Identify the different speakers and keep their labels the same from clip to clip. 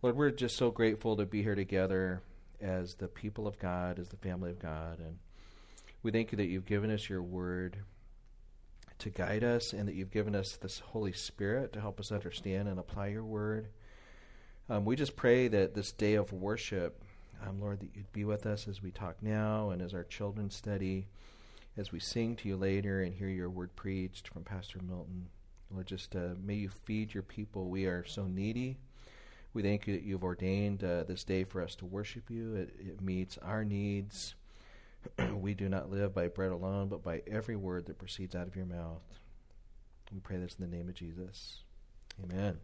Speaker 1: Lord, we're just so grateful to be here together as the people of God, as the family of God. And we thank you that you've given us your word to guide us and that you've given us this Holy Spirit to help us understand and apply your word. Um, we just pray that this day of worship, um, Lord, that you'd be with us as we talk now and as our children study, as we sing to you later and hear your word preached from Pastor Milton. Lord, just uh, may you feed your people. We are so needy. We thank you that you've ordained uh, this day for us to worship you. It, it meets our needs. we do not live by bread alone, but by every word that proceeds out of your mouth. We pray this in the name of Jesus. Amen.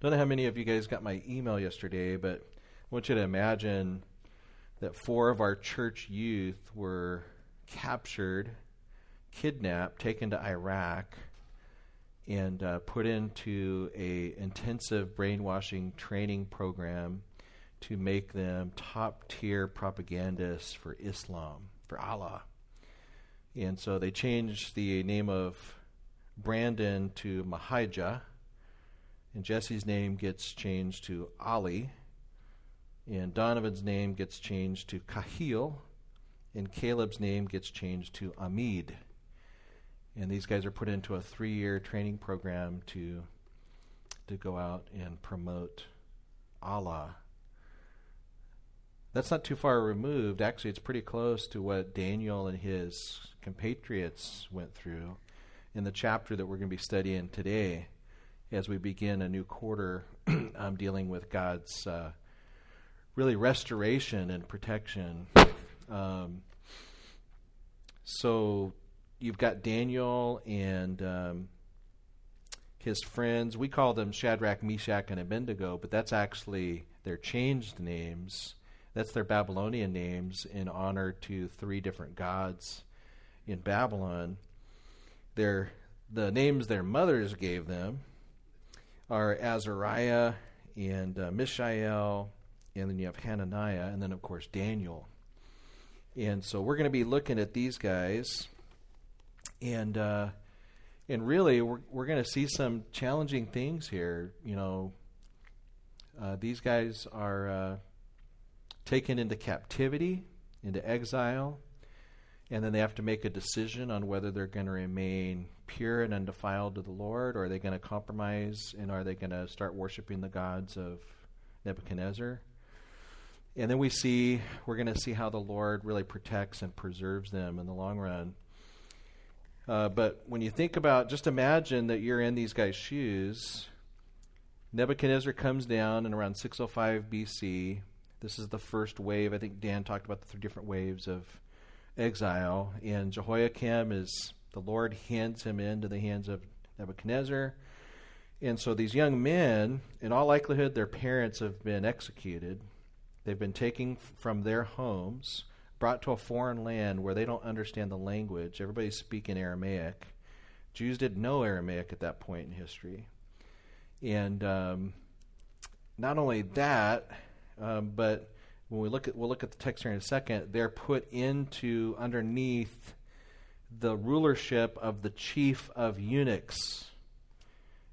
Speaker 1: Don't know how many of you guys got my email yesterday, but I want you to imagine that four of our church youth were captured, kidnapped, taken to Iraq, and uh, put into a intensive brainwashing training program to make them top tier propagandists for Islam, for Allah. And so they changed the name of Brandon to Mahijah, and Jesse's name gets changed to Ali, and Donovan's name gets changed to Kahil, and Caleb's name gets changed to Amid. And these guys are put into a three year training program to to go out and promote Allah that's not too far removed. Actually, it's pretty close to what Daniel and his compatriots went through in the chapter that we're going to be studying today as we begin a new quarter um, dealing with God's uh, really restoration and protection. Um, so you've got Daniel and um, his friends. We call them Shadrach, Meshach, and Abednego, but that's actually their changed names that's their Babylonian names in honor to three different gods in Babylon. Their the names their mothers gave them are Azariah and uh, Mishael, and then you have Hananiah, and then of course Daniel. And so we're going to be looking at these guys, and uh, and really we're we're going to see some challenging things here. You know, uh, these guys are uh, taken into captivity, into exile, and then they have to make a decision on whether they're going to remain pure and undefiled to the Lord, or are they going to compromise and are they going to start worshiping the gods of Nebuchadnezzar? And then we see, we're going to see how the Lord really protects and preserves them in the long run. Uh, but when you think about, just imagine that you're in these guys' shoes. Nebuchadnezzar comes down in around 605 BC. This is the first wave. I think Dan talked about the three different waves of exile. And Jehoiakim is, the Lord hands him into the hands of Nebuchadnezzar. And so these young men, in all likelihood, their parents have been executed. They've been taken from their homes, brought to a foreign land where they don't understand the language. Everybody's speaking Aramaic. Jews didn't know Aramaic at that point in history. And um, not only that, um, but when we look at we'll look at the text here in a second, they're put into underneath the rulership of the chief of eunuchs.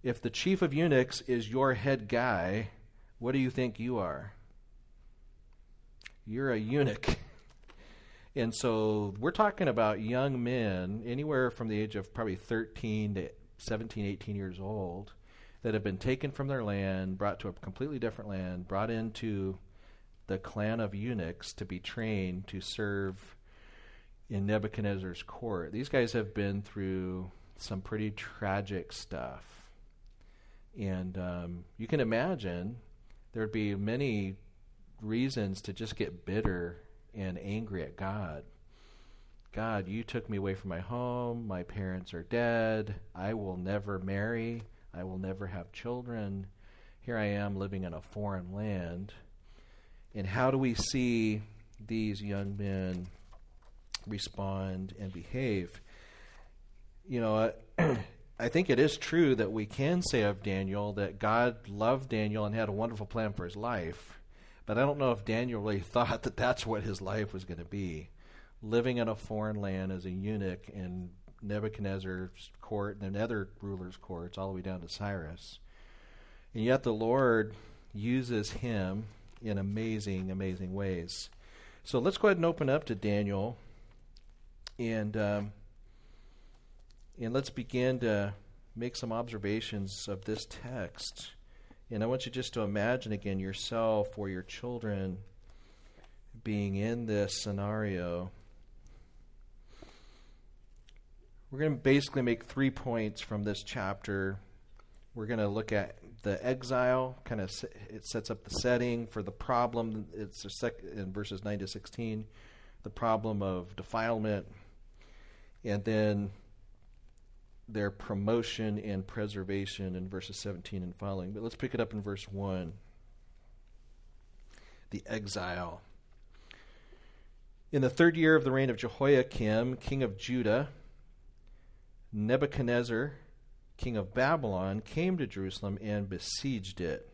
Speaker 1: If the chief of eunuchs is your head guy, what do you think you are? You're a eunuch. And so we're talking about young men, anywhere from the age of probably 13 to 17, 18 years old, that have been taken from their land, brought to a completely different land, brought into the clan of eunuchs to be trained to serve in Nebuchadnezzar's court. These guys have been through some pretty tragic stuff. And um, you can imagine there'd be many reasons to just get bitter and angry at God. God, you took me away from my home. My parents are dead. I will never marry. I will never have children. Here I am living in a foreign land. And how do we see these young men respond and behave? You know, I think it is true that we can say of Daniel that God loved Daniel and had a wonderful plan for his life. But I don't know if Daniel really thought that that's what his life was going to be. Living in a foreign land as a eunuch in Nebuchadnezzar's court and other rulers' courts, all the way down to Cyrus. And yet the Lord uses him in amazing, amazing ways. So let's go ahead and open up to Daniel, and um, and let's begin to make some observations of this text. And I want you just to imagine again yourself or your children being in this scenario. We're going to basically make three points from this chapter. We're going to look at the exile, kind of it sets up the setting for the problem. It's sec- in verses 9 to 16, the problem of defilement, and then their promotion and preservation in verses 17 and following. But let's pick it up in verse 1. The exile. In the third year of the reign of Jehoiakim, king of Judah, Nebuchadnezzar, king of Babylon, came to Jerusalem and besieged it.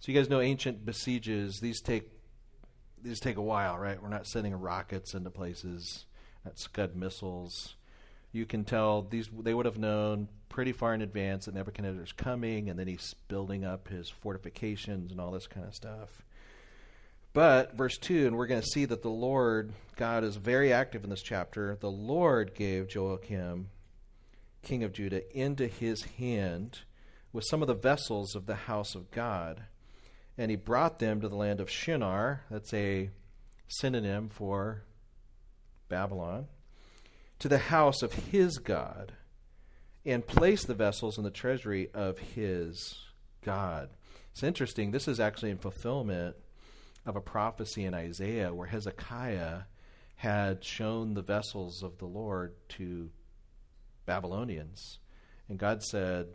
Speaker 1: So you guys know ancient besieges, these take these take a while, right? We're not sending rockets into places, not Scud missiles. You can tell these they would have known pretty far in advance that Nebuchadnezzar's coming and then he's building up his fortifications and all this kind of stuff. But, verse 2, and we're going to see that the Lord, God, is very active in this chapter. The Lord gave Jehoiakim, king of Judah, into his hand with some of the vessels of the house of God. And he brought them to the land of Shinar. That's a synonym for Babylon. To the house of his God. And place the vessels in the treasury of his God. It's interesting. This is actually in fulfillment of a prophecy in Isaiah where Hezekiah had shown the vessels of the Lord to Babylonians. And God said,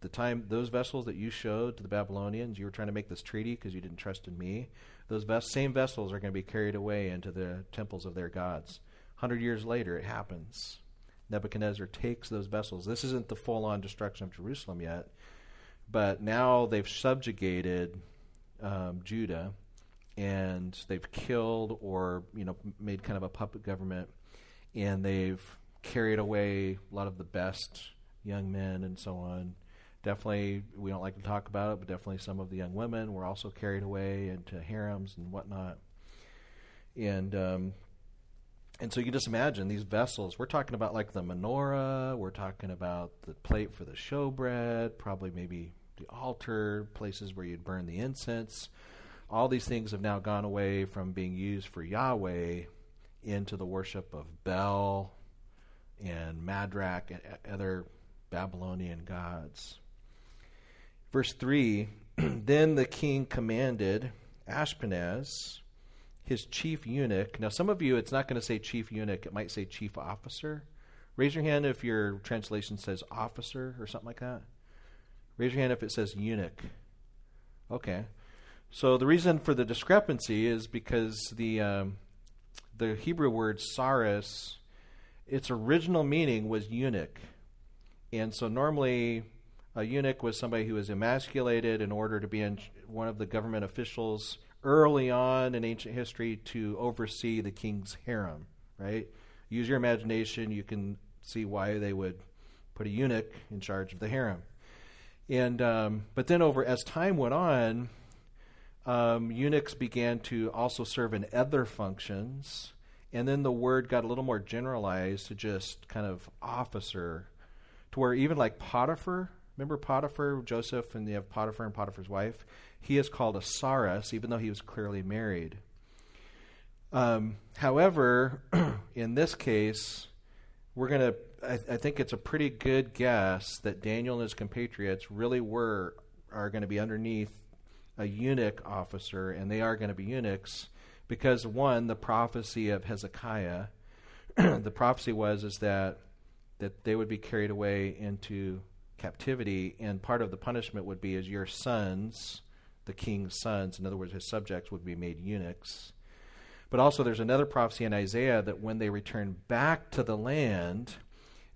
Speaker 1: the time those vessels that you showed to the Babylonians, you were trying to make this treaty because you didn't trust in me. Those same vessels are going to be carried away into the temples of their gods. Hundred years later, it happens. Nebuchadnezzar takes those vessels. This isn't the full-on destruction of Jerusalem yet, but now they've subjugated um, Judah and they've killed or you know made kind of a puppet government, and they've carried away a lot of the best young men and so on. Definitely, we don't like to talk about it, but definitely some of the young women were also carried away into harems and whatnot. And um, and so you just imagine these vessels. We're talking about like the menorah. We're talking about the plate for the showbread. Probably maybe the altar, places where you'd burn the incense all these things have now gone away from being used for Yahweh into the worship of Bel and Marduk and uh, other Babylonian gods. Verse 3 Then the king commanded Ashpenaz, his chief eunuch. Now, some of you, it's not going to say chief eunuch, it might say chief officer. Raise your hand if your translation says officer or something like that. Raise your hand if it says eunuch. Okay. So the reason for the discrepancy is because the um, the Hebrew word saris, its original meaning was eunuch, and so normally a eunuch was somebody who was emasculated in order to be in one of the government officials early on in ancient history to oversee the king's harem. Right? Use your imagination; you can see why they would put a eunuch in charge of the harem. And um, but then over as time went on um, eunuchs began to also serve in other functions. And then the word got a little more generalized to just kind of officer, to where even like Potiphar, remember Potiphar, Joseph, and you have Potiphar and Potiphar's wife? He is called a Saris, even though he was clearly married. Um, however, in this case, we're going to, I, think it's a pretty good guess that Daniel and his compatriots really were, are going to be underneath a eunuch officer, and they are going to be eunuchs because one, the prophecy of Hezekiah, the prophecy was is that that they would be carried away into captivity, and part of the punishment would be as your sons, the king's sons, in other words, his subjects, would be made eunuchs. But also, there's another prophecy in Isaiah that when they return back to the land,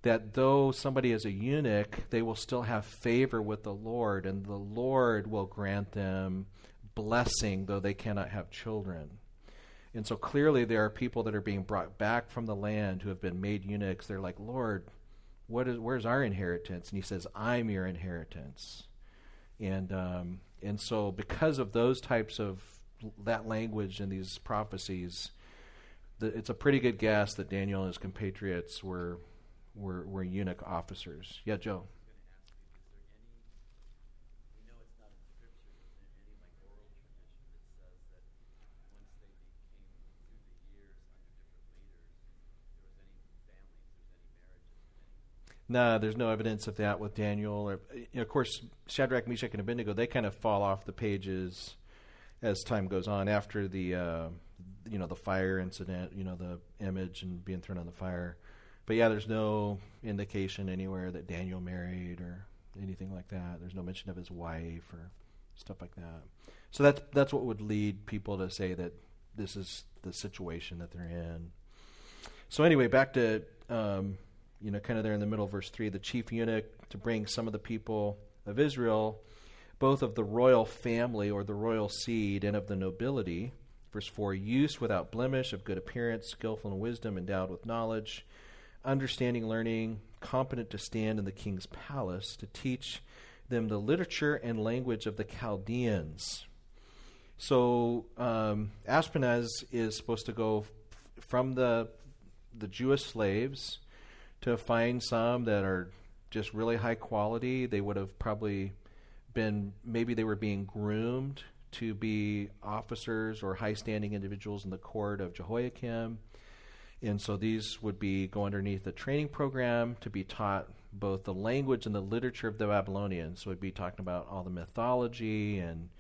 Speaker 1: that though somebody is a eunuch, they will still have favor with the Lord, and the Lord will grant them blessing, though they cannot have children. And so clearly, there are people that are being brought back from the land who have been made eunuchs. They're like, Lord, what is, where's our inheritance? And he says, I'm your inheritance. and um, and so because of those types of that language and these prophecies, the, it's a pretty good guess that Daniel and his compatriots were were, were eunuch officers. Yeah, Joe. No, there's no evidence of that with Daniel. Or, you know, of course, Shadrach, Meshach, and Abednego, they kind of fall off the pages as time goes on after the, uh, you know, the fire incident, you know, the image and being thrown on the fire. But yeah, there's no indication anywhere that Daniel married or anything like that. There's no mention of his wife or stuff like that. So that's that's what would lead people to say that this is the situation that they're in. So anyway, back to um, you know, kind of there in the middle, verse 3, the chief eunuch to bring some of the people of Israel, both of the royal family or the royal seed and of the nobility. Verse 4, use without blemish, of good appearance, skillful in wisdom, endowed with knowledge, understanding, learning, competent to stand in the king's palace, to teach them the literature and language of the Chaldeans. So um, Ashpenaz is supposed to go f- from the the Jewish slaves to find some that are just really high quality. They would have probably been, maybe they were being groomed to be officers or high standing individuals in the court of Jehoiakim. And so these would be go underneath the training program to be taught both the language and the literature of the Babylonians. So it'd be talking about all the mythology and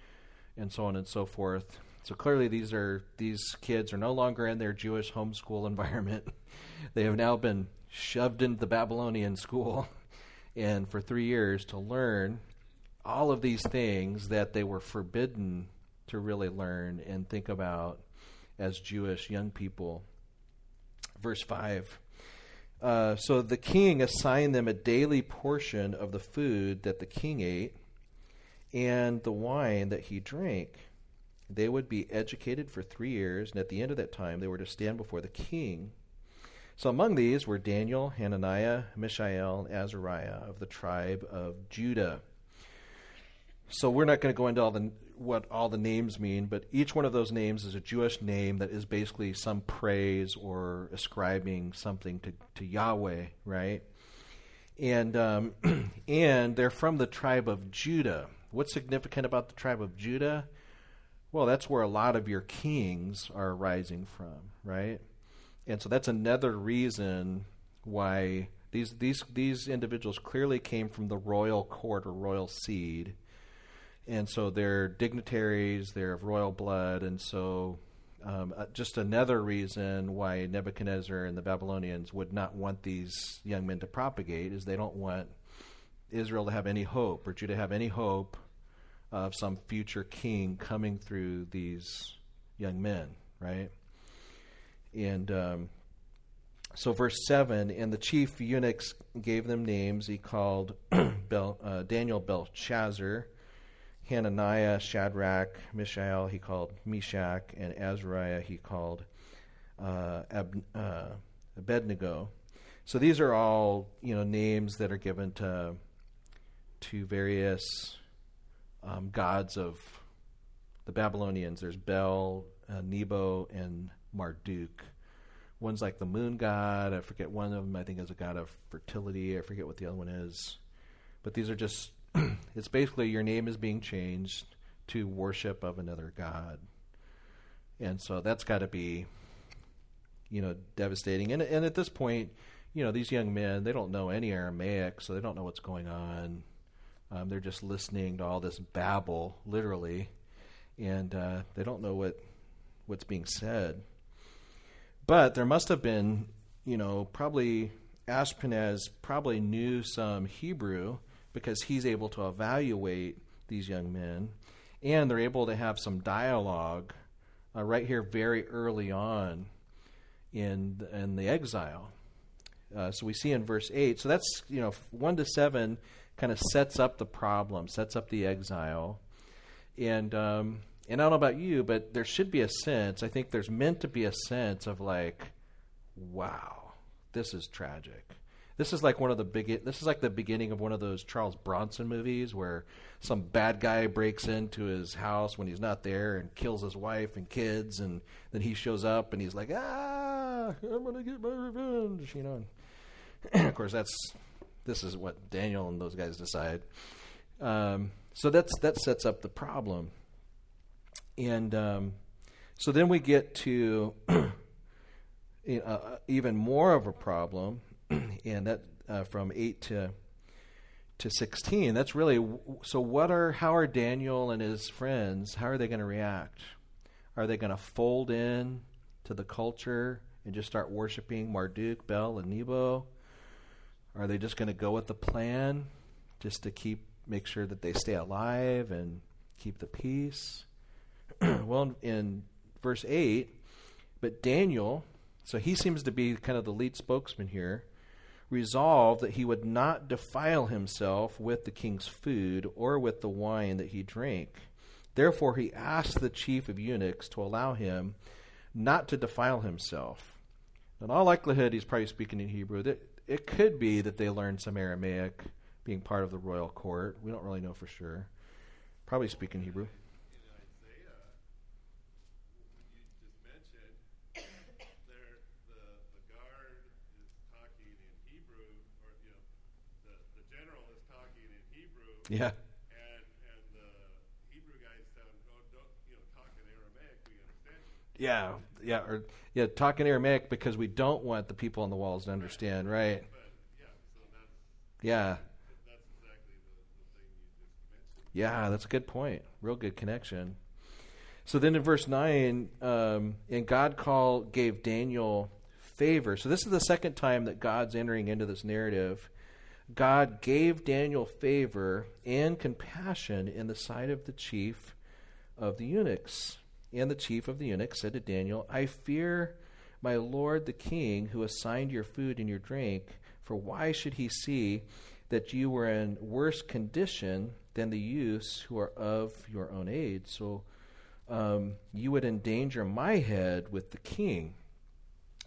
Speaker 1: and so on and so forth. So clearly these are these kids are no longer in their Jewish homeschool environment. they have now been shoved into the Babylonian school and for three years to learn all of these things that they were forbidden to really learn and think about as Jewish young people. Verse 5. Uh, so the king assigned them a daily portion of the food that the king ate and the wine that he drank. They would be educated for three years, and at the end of that time, they were to stand before the king so among these were Daniel, Hananiah, Mishael, Azariah of the tribe of Judah. So we're not going to go into all the what all the names mean, but each one of those names is a Jewish name that is basically some praise or ascribing something to, to Yahweh, right? And um, and they're from the tribe of Judah. What's significant about the tribe of Judah? Well, that's where a lot of your kings are rising from, right? And so that's another reason why these these these individuals clearly came from the royal court or royal seed, and so they're dignitaries, they're of royal blood, and so um, uh, just another reason why Nebuchadnezzar and the Babylonians would not want these young men to propagate is they don't want Israel to have any hope or Judah to have any hope of some future king coming through these young men, right? And um, so, verse 7 And the chief eunuchs gave them names. He called Bel, uh, Daniel Belshazzar, Hananiah, Shadrach, Mishael, he called Meshach, and Azariah, he called uh, Ab, uh, Abednego. So these are all you know names that are given to to various um, gods of the Babylonians. There's Bel, uh, Nebo, and Marduk. One's like the moon god. I forget one of them. I think is a god of fertility. I forget what the other one is. But these are just. it's basically your name is being changed to worship of another god, and so that's got to be, you know, devastating. And and at this point, you know, these young men they don't know any Aramaic, so they don't know what's going on. Um, they're just listening to all this babble, literally, and uh, they don't know what what's being said. But there must have been, you know, probably Ashpenaz probably knew some Hebrew because he's able to evaluate these young men, and they're able to have some dialogue uh, right here very early on in in the exile. Uh, so we see in verse eight. So that's you know one to seven kind of sets up the problem, sets up the exile, and um, and I don't know about you, but there should be a sense. I think there's meant to be a sense of like, wow, this is tragic. This is like one of the big. This is like the beginning of one of those Charles Bronson movies where some bad guy breaks into his house when he's not there and kills his wife and kids, and then he shows up and he's like, "Ah, I'm gonna get my revenge," you know. And of course, that's this is what Daniel and those guys decide. Um, so that's that sets up the problem, and um, so then we get to uh, even more of a problem and that uh, from eight to to sixteen. That's really so. What are how are Daniel and his friends? How are they going to react? Are they going to fold in to the culture and just start worshiping Marduk, Bel, and Nebo? Are they just going to go with the plan, just to keep make sure that they stay alive and keep the peace? well, in verse eight, but Daniel, so he seems to be kind of the lead spokesman here resolved that he would not defile himself with the king's food or with the wine that he drank. Therefore, he asked the chief of eunuchs to allow him not to defile himself. In all likelihood, he's probably speaking in Hebrew. It could be that they learned some Aramaic being part of the royal court. We don't really know for sure. Probably speaking Hebrew. Yeah. And,
Speaker 2: and the Hebrew guys sound, oh, don't, you know, talk in Aramaic, we understand.
Speaker 1: Yeah, yeah, or yeah, talk in Aramaic because we don't want the people on the walls to understand, right?
Speaker 2: But, yeah, so that's,
Speaker 1: yeah.
Speaker 2: That's exactly the, the thing you just mentioned.
Speaker 1: Yeah, that's a good point. Real good connection. So then in verse 9, um, and God call gave Daniel favor. So this is the second time that God's entering into this narrative God gave Daniel favor and compassion in the sight of the chief of the eunuchs. And the chief of the eunuchs said to Daniel, I fear my lord the king, who assigned your food and your drink, for why should he see that you were in worse condition than the youths who are of your own age? So um, you would endanger my head with the king.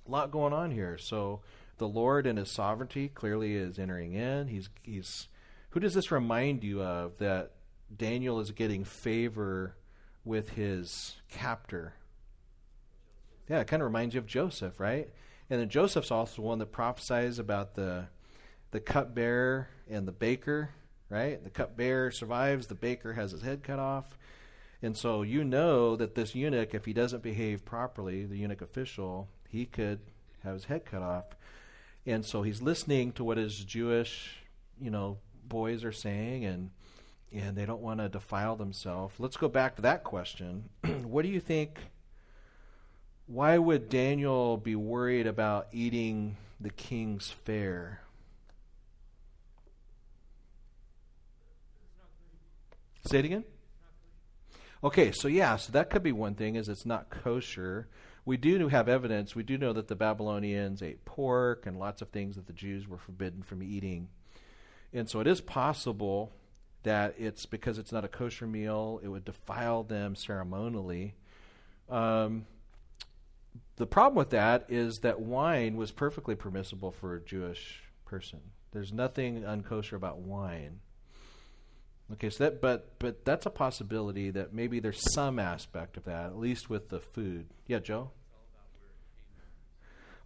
Speaker 1: A lot going on here. So the Lord and his sovereignty clearly is entering in. He's he's who does this remind you of that Daniel is getting favor with his captor? Yeah, it kind of reminds you of Joseph, right? And then Joseph's also one that prophesies about the the cupbearer and the baker, right? The cupbearer survives, the baker has his head cut off. And so you know that this eunuch, if he doesn't behave properly, the eunuch official, he could have his head cut off. And so he's listening to what his Jewish, you know, boys are saying and and they don't want to defile themselves. Let's go back to that question. what do you think why would Daniel be worried about eating the king's fare? Say it again? Okay, so yeah, so that could be one thing is it's not kosher we do have evidence. We do know that the Babylonians ate pork and lots of things that the Jews were forbidden from eating. And so it is possible that it's because it's not a kosher meal, it would defile them ceremonially. Um, the problem with that is that wine was perfectly permissible for a Jewish person. There's nothing unkosher about wine. Okay, so that but but that's a possibility that maybe there's some aspect of that, at least with the food. Yeah, Joe.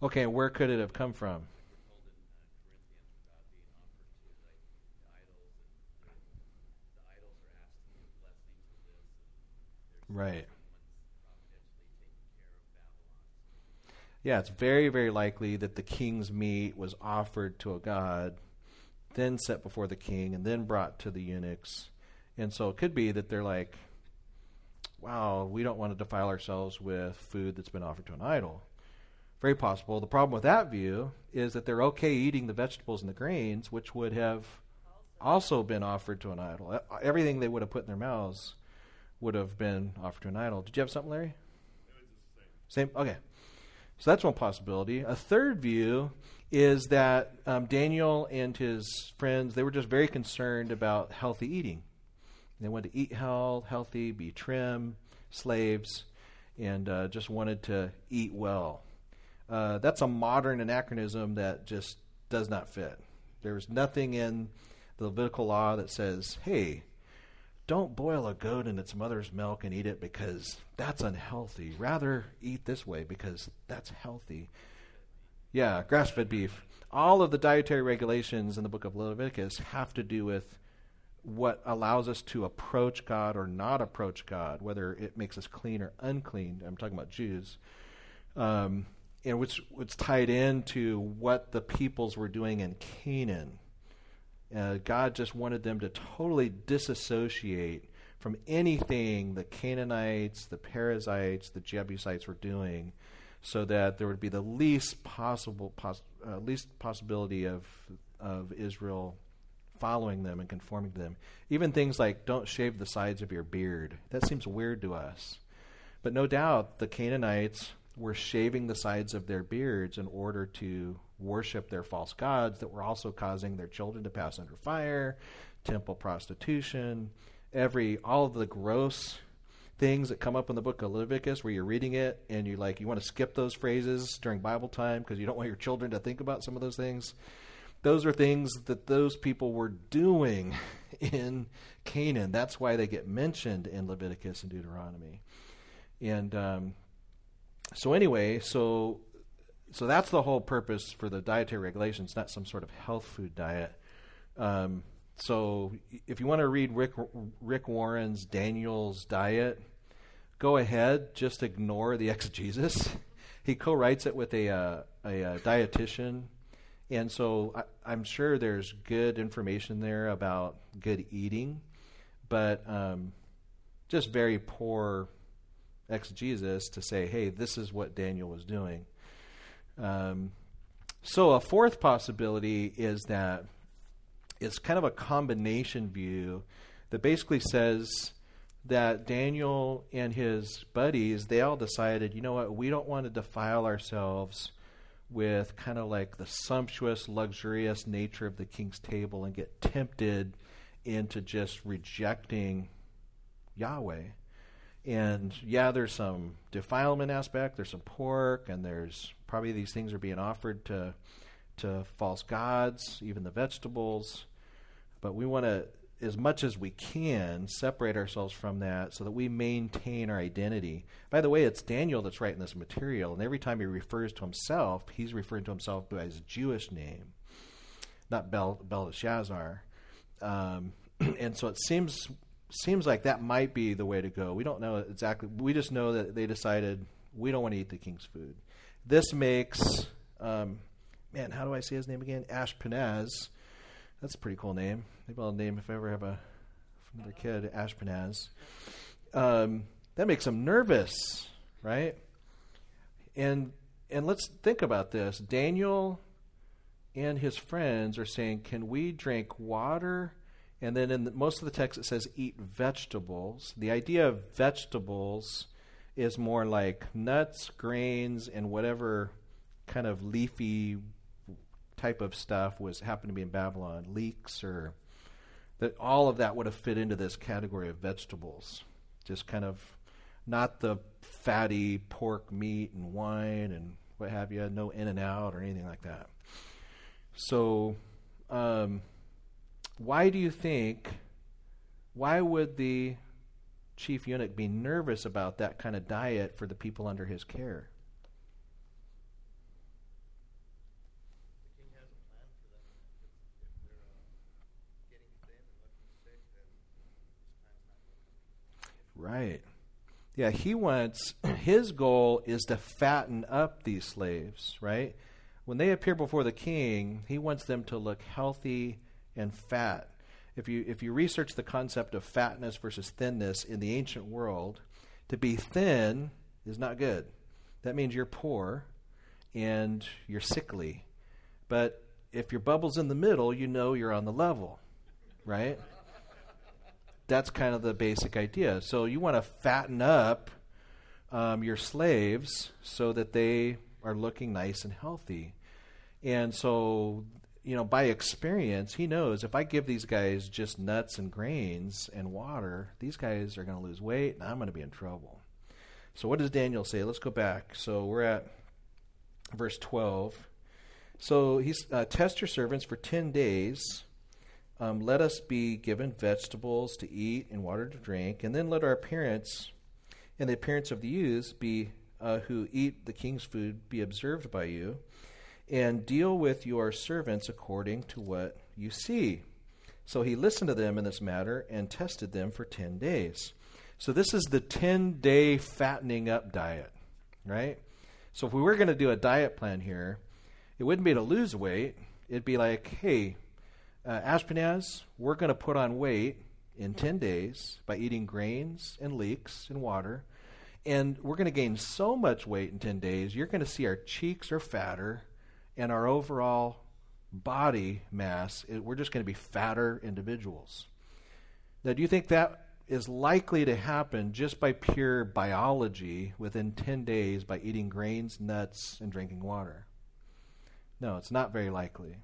Speaker 1: Okay, where could it have come from? Right. Yeah, it's very, very likely that the king's meat was offered to a god then set before the king, and then brought to the eunuchs. And so it could be that they're like, wow, we don't want to defile ourselves with food that's been offered to an idol. Very possible. The problem with that view is that they're okay eating the vegetables and the grains, which would have also been offered to an idol. Everything they would have put in their mouths would have been offered to an idol. Did you have something, Larry? Same. Okay. So that's one possibility. A third view is that um, Daniel and his friends they were just very concerned about healthy eating. They wanted to eat health, healthy, be trim, slaves, and uh, just wanted to eat well. Uh, that's a modern anachronism that just does not fit. There's nothing in the Levitical law that says, hey, don't boil a goat in its mother's milk and eat it because that's unhealthy. Rather, eat this way because that's healthy. Yeah, grass fed beef. All of the dietary regulations in the book of Leviticus have to do with what allows us to approach God or not approach God, whether it makes us clean or unclean. I'm talking about Jews. Um, and which, which tied into what the peoples were doing in Canaan uh, God just wanted them to totally disassociate from anything the Canaanites, the Perizzites, the Jebusites were doing, so that there would be the least possible, pos- uh, least possibility of of Israel following them and conforming to them. Even things like don't shave the sides of your beard. That seems weird to us. But no doubt the Canaanites were shaving the sides of their beards in order to worship their false gods that were also causing their children to pass under fire, temple prostitution, every all of the gross things that come up in the book of Leviticus where you're reading it and you like you want to skip those phrases during Bible time because you don't want your children to think about some of those things. Those are things that those people were doing in Canaan. That's why they get mentioned in Leviticus and Deuteronomy. And um, so anyway, so so that's the whole purpose for the dietary regulations, not some sort of health food diet. Um, so if you want to read Rick Rick Warren's Daniel's diet, go ahead. Just ignore the exegesis. he co-writes it with a uh, a, a, dietitian, and so I, am sure there's good information there about good eating, but um, just very poor exegesis to say, hey, this is what Daniel was doing. Um, so a fourth possibility is that it's kind of a combination view that basically says that Daniel and his buddies they all decided, you know what, we don't want to defile ourselves with kind of like the sumptuous, luxurious nature of the king's table and get tempted into just rejecting Yahweh. And yeah, there's some defilement aspect, there's some pork, and there's probably these things are being offered to to false gods, even the vegetables. But we want to, as much as we can, separate ourselves from that so that we maintain our identity. By the way, it's Daniel that's writing this material, and every time he refers to himself, he's referring to himself by his Jewish name, not Bel- Belteshazzar. Um, and so it seems seems like that might be the way to go. We don't know exactly. We just know that they decided we don't want to eat the king's food. This makes, um, man, how do I say his name again? Ashpenaz. That's a pretty cool name. Maybe I'll name if I ever have a another kid Ashpenaz. Um, that makes him nervous, right? And and let's think about this. Daniel and his friends are saying, "Can we drink water?" And then in the, most of the text it says, "Eat vegetables." The idea of vegetables is more like nuts, grains, and whatever kind of leafy type of stuff was happened to be in Babylon, leeks or that all of that would have fit into this category of vegetables. Just kind of not the fatty pork meat and wine and what have you, no in and out or anything like that. So, um, why do you think, why would the chief eunuch be nervous about that kind of diet for the people under his care? Right. Yeah, he wants, his goal is to fatten up these slaves, right? When they appear before the king, he wants them to look healthy and fat if you if you research the concept of fatness versus thinness in the ancient world, to be thin is not good. That means you're poor and you're sickly. But if your bubble's in the middle, you know you're on the level, right? That's kind of the basic idea. So you want to fatten up um, your slaves so that they are looking nice and healthy. And so you know, by experience, he knows if I give these guys just nuts and grains and water, these guys are going to lose weight and I'm going to be in trouble. So, what does Daniel say? Let's go back. So, we're at verse 12. So he's uh, test your servants for ten days. Um, let us be given vegetables to eat and water to drink, and then let our appearance and the appearance of the youths be uh, who eat the king's food be observed by you, and deal with your servants according to what you see. So he listened to them in this matter and tested them for ten days. So this is the ten day fattening up diet, right? So if we were going to do a diet plan here, it wouldn't be to lose weight. It'd be like, hey, uh, we're going to put on weight in 10 days by eating grains and leeks and water. And we're going to gain so much weight in 10 days, you're going to see our cheeks are fatter and our overall body mass, it, we're just going to be fatter individuals. Now, do you think that is likely to happen just by pure biology within 10 days by eating grains, nuts, and drinking water? No, it's not very likely.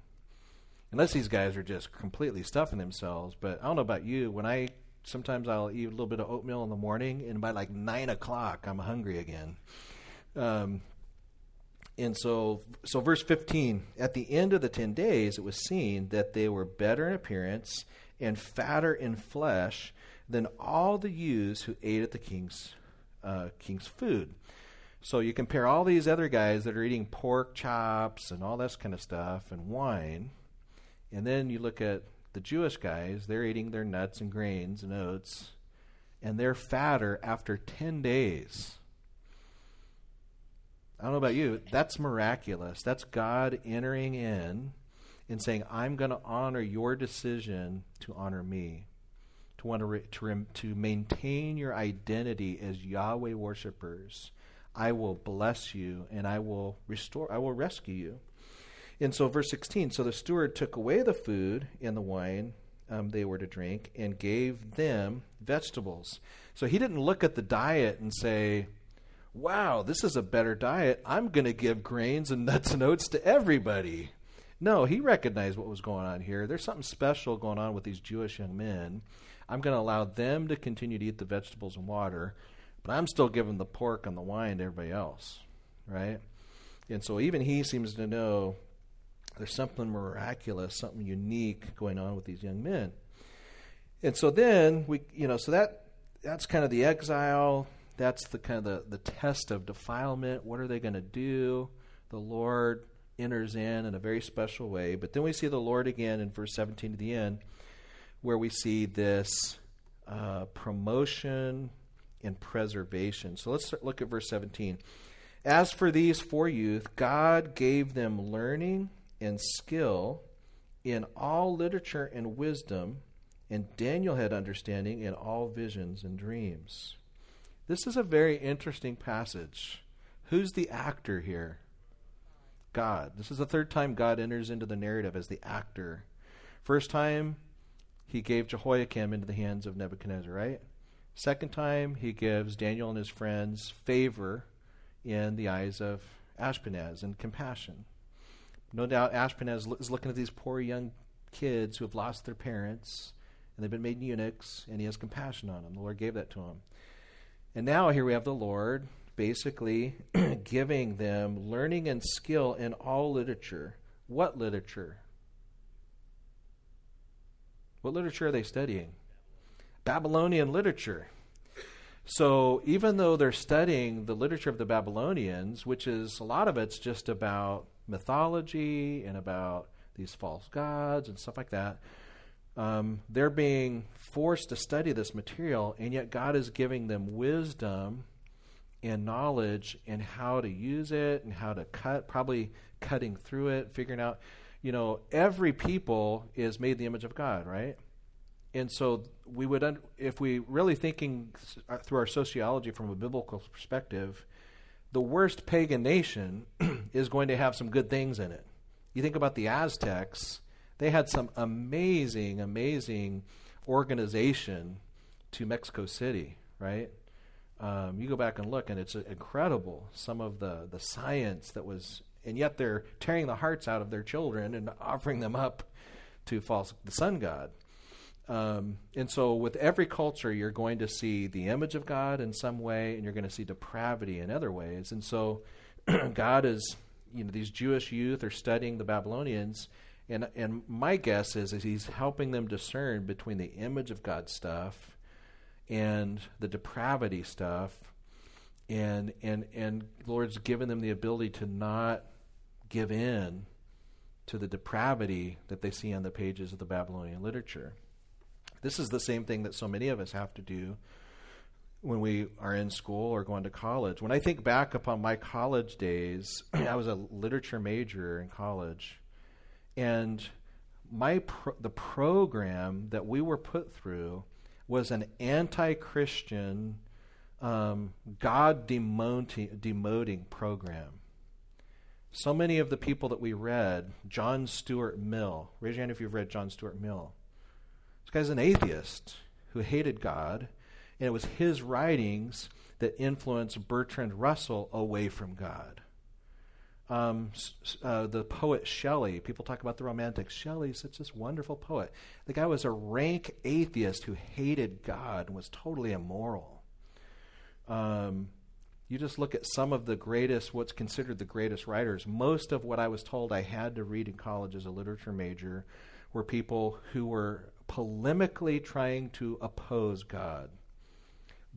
Speaker 1: Unless these guys are just completely stuffing themselves. But I don't know about you. When I sometimes I'll eat a little bit of oatmeal in the morning, and by like nine o'clock, I'm hungry again. Um, and so, so verse 15, at the end of the 10 days, it was seen that they were better in appearance and fatter in flesh than all the youths who ate at the king's, uh, king's food. So you compare all these other guys that are eating pork chops and all this kind of stuff and wine, and then you look at the Jewish guys, they're eating their nuts and grains and oats, and they're fatter after 10 days. I don't know about you, that's miraculous. That's God entering in and saying, I'm going to honor your decision to honor me, to want to, re- to, rem- to maintain your identity as Yahweh worshipers I will bless you and I will restore, I will rescue you. And so, verse 16 so the steward took away the food and the wine um, they were to drink and gave them vegetables. So he didn't look at the diet and say, wow, this is a better diet. I'm going to give grains and nuts and oats to everybody. No, he recognized what was going on here. There's something special going on with these Jewish young men. I'm going to allow them to continue to eat the vegetables and water. But I'm still giving the pork and the wine to everybody else, right? And so even he seems to know there's something miraculous, something unique going on with these young men. And so then we, you know, so that that's kind of the exile. That's the kind of the, the test of defilement. What are they going to do? The Lord enters in in a very special way. But then we see the Lord again in verse 17 to the end, where we see this uh, promotion and preservation. So let's look at verse 17. As for these four youth, God gave them learning and skill in all literature and wisdom, and Daniel had understanding in all visions and dreams. This is a very interesting passage. Who's the actor here? God. This is the third time God enters into the narrative as the actor. First time, he gave Jehoiakim into the hands of Nebuchadnezzar, right? Second time, he gives Daniel and his friends favor in the eyes of Ashpenaz and compassion. No doubt Ashpenaz is looking at these poor young kids who have lost their parents and they've been made eunuchs, and he has compassion on them. The Lord gave that to him. And now here we have the Lord basically giving them learning and skill in all literature. What literature? What literature are they studying? Babylonian literature. So even though they're studying the literature of the Babylonians, which is a lot of it's just about mythology and about these false gods and stuff like that, um, they're being forced to study this material, and yet God is giving them wisdom and knowledge in how to use it and how to cut, probably cutting through it, figuring out, you know, every people is made the image of God, right? and so we would, if we really thinking uh, through our sociology from a biblical perspective, the worst pagan nation is going to have some good things in it. You think about the Aztecs; they had some amazing, amazing organization to Mexico City, right? Um, you go back and look, and it's incredible some of the the science that was, and yet they're tearing the hearts out of their children and offering them up to false the sun god. Um, and so, with every culture, you're going to see the image of God in some way, and you're going to see depravity in other ways. And so, God is, you know these Jewish youth are studying the Babylonians, and and my guess is is he's helping them discern between the image of God stuff and the depravity stuff, and and and Lord's given them the ability to not give in to the depravity that they see on the pages of the Babylonian literature. This is the same thing that so many of us have to do when we are in school or going to college. When I think back upon my college days, I was a literature major in college, and my pro- the program that we were put through was an anti-Christian, um, God demoting, demoting program. So many of the people that we read, John Stuart Mill. Raise your hand if you've read John Stuart Mill. This guy's an atheist who hated God and it was his writings that influenced Bertrand Russell away from God. Um, uh, the poet Shelley, people talk about the Romantics. Shelley's such this wonderful poet. The guy was a rank atheist who hated God and was totally immoral. Um, you just look at some of the greatest, what's considered the greatest writers. Most of what I was told I had to read in college as a literature major were people who were polemically trying to oppose God.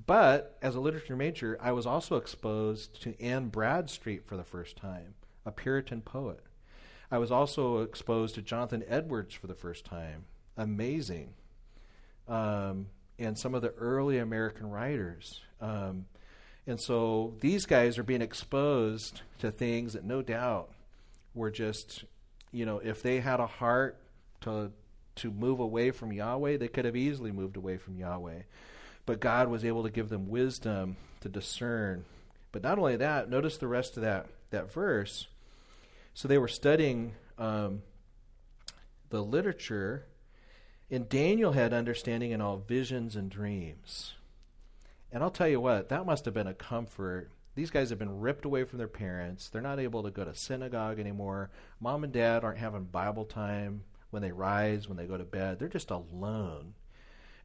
Speaker 1: But as a literature major, I was also exposed to Anne Bradstreet for the first time, a Puritan poet. I was also exposed to Jonathan Edwards for the first time. Amazing. Um, and some of the early American writers. Um, and so these guys are being exposed to things that no doubt were just, you know, if they had a heart to to move away from Yahweh, they could have easily moved away from Yahweh. But God was able to give them wisdom to discern. But not only that, notice the rest of that, that verse. So they were studying um, the literature, and Daniel had understanding in all visions and dreams. And I'll tell you what, that must have been a comfort. These guys have been ripped away from their parents. They're not able to go to synagogue anymore. Mom and dad aren't having Bible time when they rise, when they go to bed. They're just alone.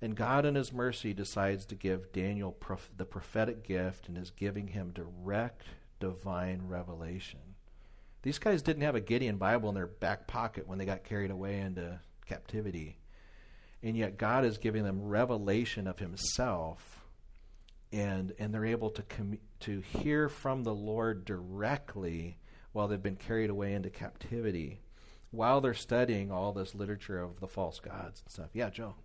Speaker 1: And God, in His mercy, decides to give Daniel prof- the prophetic gift and is giving him direct divine revelation. These guys didn't have a Gideon Bible in their back pocket when they got carried away into captivity. And yet God is giving them revelation of Himself, and, and they're able to, com- to hear from the Lord directly while they've been carried away into captivity, while they're studying all this literature of the false gods and stuff. Yeah, Joe.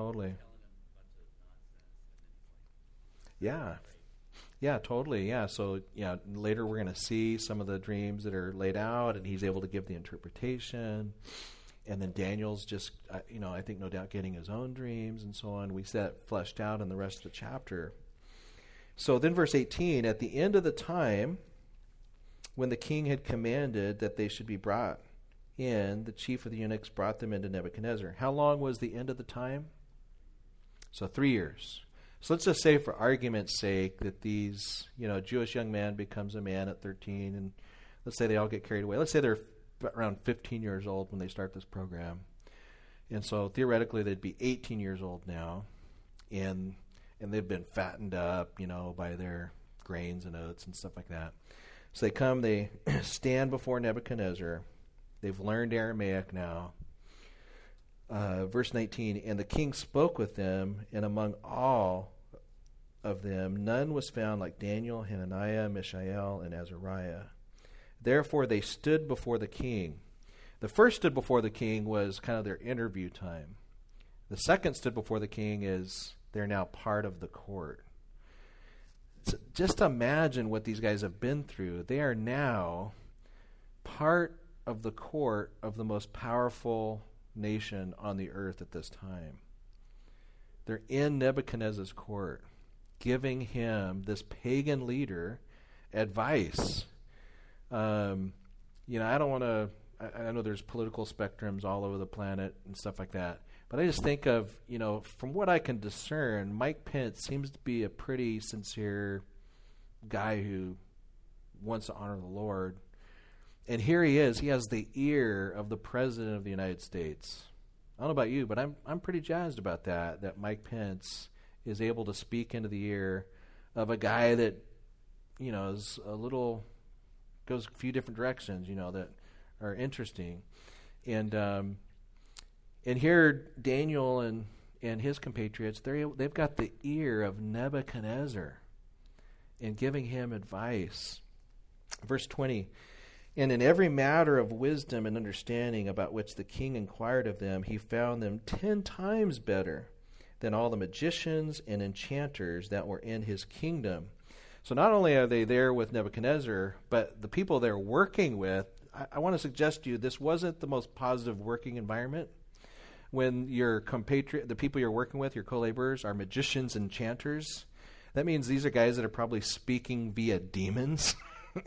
Speaker 1: totally. Yeah. Yeah, totally. Yeah. So, yeah, later we're going to see some of the dreams that are laid out, and he's able to give the interpretation. And then Daniel's just, uh, you know, I think no doubt getting his own dreams and so on. We see that fleshed out in the rest of the chapter. So then, verse 18 at the end of the time, when the king had commanded that they should be brought in, the chief of the eunuchs brought them into Nebuchadnezzar. How long was the end of the time? So three years. So let's just say, for argument's sake, that these, you know, Jewish young man becomes a man at 13, and let's say they all get carried away. Let's say they're around 15 years old when they start this program, and so theoretically they'd be 18 years old now, and and they've been fattened up, you know, by their grains and oats and stuff like that. So they come, they stand before Nebuchadnezzar. They've learned Aramaic now uh, verse 19 And the king spoke with them, and among all of them none was found like Daniel, Hananiah, Mishael, and Azariah. Therefore they stood before the king. The first stood before the king was kind of their interview time. The second stood before the king is they're now part of the court. So just imagine what these guys have been through. They are now part of the court of the most powerful nation on the earth at this time. They're in Nebuchadnezzar's court, giving him, this pagan leader, advice. Um, you know, I don't want to. I, I know there's political spectrums all over the planet and stuff like that. But I just think of, you know, from what I can discern, Mike Pence seems to be a pretty sincere guy who wants to honor the Lord and here he is. He has the ear of the President of the United States. I don't know about you, but I'm I'm pretty jazzed about that. That Mike Pence is able to speak into the ear of a guy that you know is a little goes a few different directions. You know that are interesting, and um, and here Daniel and and his compatriots they they've got the ear of Nebuchadnezzar, and giving him advice. Verse twenty. And in every matter of wisdom and understanding about which the king inquired of them, he found them ten times better than all the magicians and enchanters that were in his kingdom. So not only are they there with Nebuchadnezzar, but the people they're working with, I, I want to suggest to you this wasn't the most positive working environment. When your compatriot, the people you're working with, your co-laborers, are magicians and enchanters, that means these are guys that are probably speaking via demons.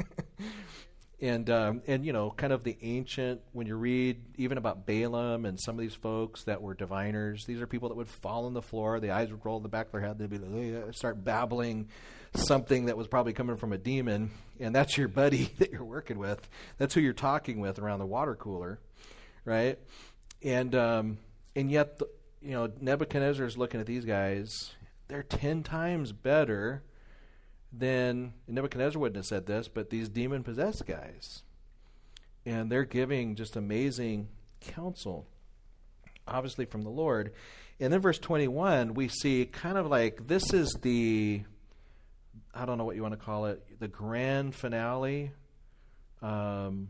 Speaker 1: and um, and you know, kind of the ancient. When you read even about Balaam and some of these folks that were diviners, these are people that would fall on the floor. The eyes would roll in the back of their head. They'd be like, start babbling something that was probably coming from a demon, and that's your buddy that you're working with. That's who you're talking with around the water cooler, right? And um, and yet, the, you know, Nebuchadnezzar is looking at these guys. They're ten times better then Nebuchadnezzar wouldn't have said this, but these demon possessed guys. And they're giving just amazing counsel, obviously from the Lord. And then verse 21, we see kind of like this is the, I don't know what you want to call it, the grand finale. Um,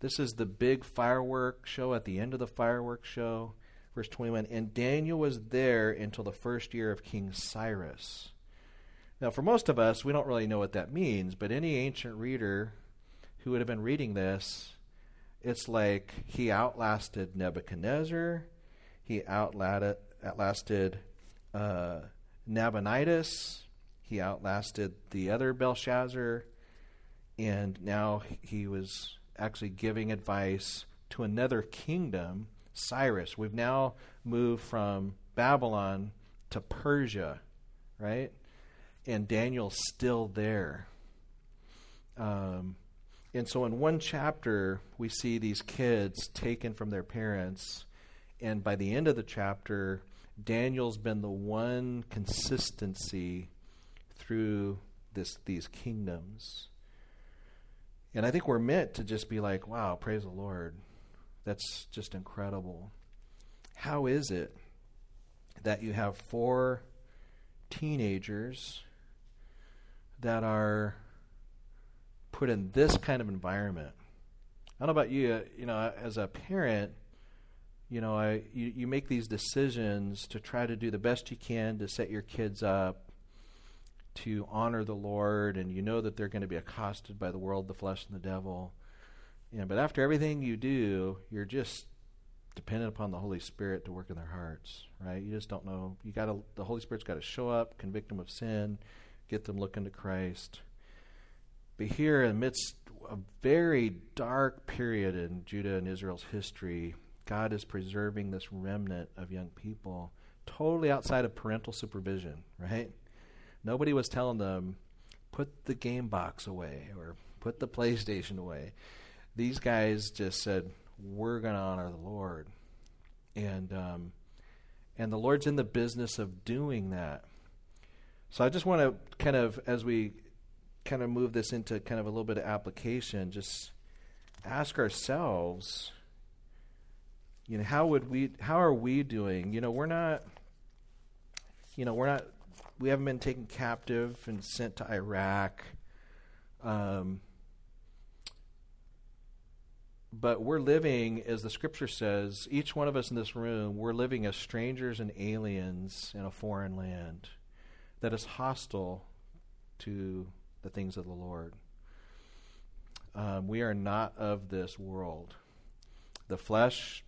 Speaker 1: this is the big firework show at the end of the fireworks show. Verse 21 And Daniel was there until the first year of King Cyrus. Now, for most of us, we don't really know what that means, but any ancient reader who would have been reading this, it's like he outlasted Nebuchadnezzar, he outlasted uh, Nabonidus, he outlasted the other Belshazzar, and now he was actually giving advice to another kingdom, Cyrus. We've now moved from Babylon to Persia, right? and Daniel's still there. Um, and so in one chapter, we see these kids taken from their parents. And by the end of the chapter, Daniel's been the one consistency through this these kingdoms. And I think we're meant to just be like, wow, praise the Lord. That's just incredible. How is it that you have four teenagers that are put in this kind of environment. I don't know about you, uh, you know, as a parent, you know, I you, you make these decisions to try to do the best you can to set your kids up to honor the Lord, and you know that they're going to be accosted by the world, the flesh, and the devil. Yeah, but after everything you do, you're just dependent upon the Holy Spirit to work in their hearts, right? You just don't know. You got to. The Holy Spirit's got to show up, convict them of sin get them looking to Christ. But here, amidst a very dark period in Judah and Israel's history, God is preserving this remnant of young people totally outside of parental supervision, right? Nobody was telling them, put the game box away or put the PlayStation away. These guys just said, we're going to honor the Lord. And, um, and the Lord's in the business of doing that. So I just want to kind of, as we kind of move this into kind of a little bit of application, just ask ourselves, you know, how would we, how are we doing? You know, we're not, you know, we're not, we haven't been taken captive and sent to Iraq. Um, but we're living, as the scripture says, each one of us in this room, we're living as strangers and aliens in a foreign land that is hostile to the things of the Lord. Um, we are not of this world. The flesh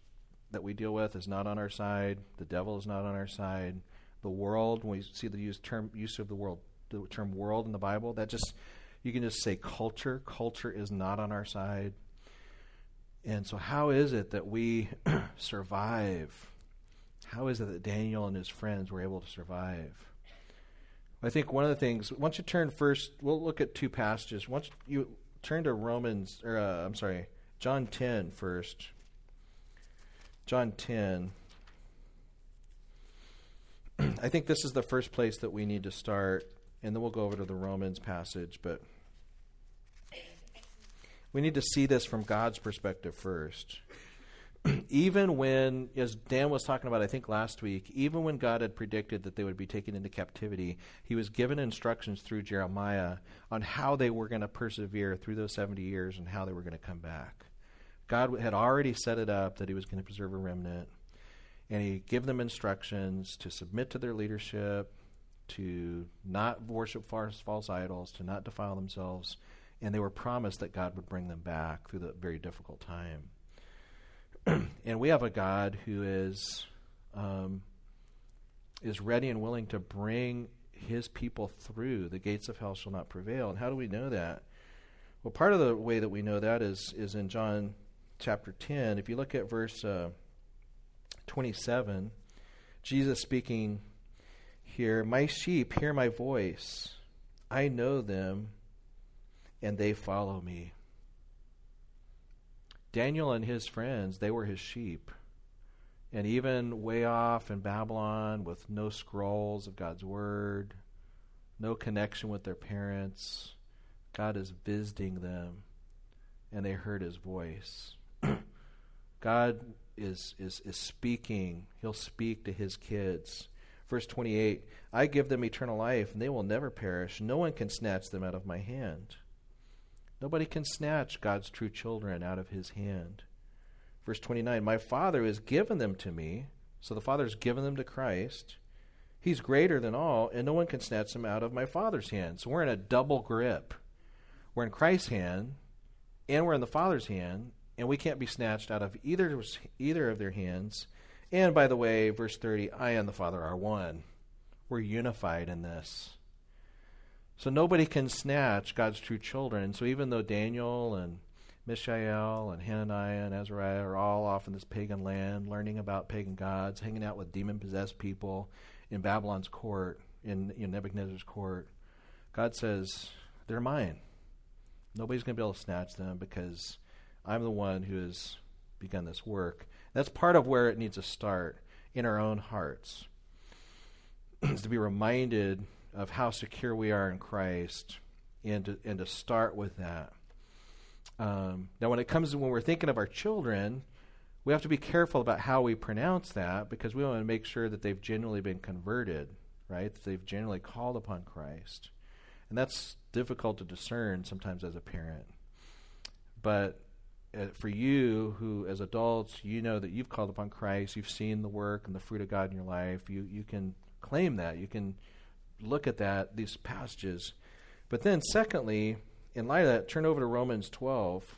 Speaker 1: that we deal with is not on our side. The devil is not on our side. The world, when we see the use term use of the world, the term world in the Bible, that just you can just say culture. Culture is not on our side. And so, how is it that we survive? How is it that Daniel and his friends were able to survive? I think one of the things, once you turn first, we'll look at two passages. Once you turn to Romans, or uh, I'm sorry, John 10 first. John 10. I think this is the first place that we need to start, and then we'll go over to the Romans passage, but we need to see this from God's perspective first. even when, as Dan was talking about, I think last week, even when God had predicted that they would be taken into captivity, he was given instructions through Jeremiah on how they were going to persevere through those 70 years and how they were going to come back. God had already set it up that he was going to preserve a remnant, and he gave them instructions to submit to their leadership, to not worship false, false idols, to not defile themselves, and they were promised that God would bring them back through the very difficult time. and we have a God who is um, is ready and willing to bring His people through. The gates of hell shall not prevail. And how do we know that? Well, part of the way that we know that is is in John chapter ten. If you look at verse uh, twenty seven, Jesus speaking here, "My sheep hear my voice; I know them, and they follow me." Daniel and his friends, they were his sheep. And even way off in Babylon with no scrolls of God's word, no connection with their parents, God is visiting them and they heard his voice. God is, is, is speaking. He'll speak to his kids. Verse 28 I give them eternal life, and they will never perish. No one can snatch them out of my hand. Nobody can snatch God's true children out of his hand. Verse 29 My Father has given them to me. So the Father's given them to Christ. He's greater than all, and no one can snatch them out of my Father's hand. So we're in a double grip. We're in Christ's hand, and we're in the Father's hand, and we can't be snatched out of either, either of their hands. And by the way, verse 30, I and the Father are one. We're unified in this. So nobody can snatch God's true children. So even though Daniel and Mishael and Hananiah and Azariah are all off in this pagan land, learning about pagan gods, hanging out with demon possessed people in Babylon's court, in, in Nebuchadnezzar's court, God says, They're mine. Nobody's going to be able to snatch them because I'm the one who has begun this work. That's part of where it needs to start in our own hearts. is to be reminded of how secure we are in Christ and to, and to start with that. Um, now, when it comes to when we're thinking of our children, we have to be careful about how we pronounce that because we want to make sure that they've genuinely been converted, right? That they've genuinely called upon Christ. And that's difficult to discern sometimes as a parent. But uh, for you, who as adults, you know that you've called upon Christ, you've seen the work and the fruit of God in your life, you, you can claim that. You can look at that, these passages. But then, secondly, in light of that, turn over to Romans 12.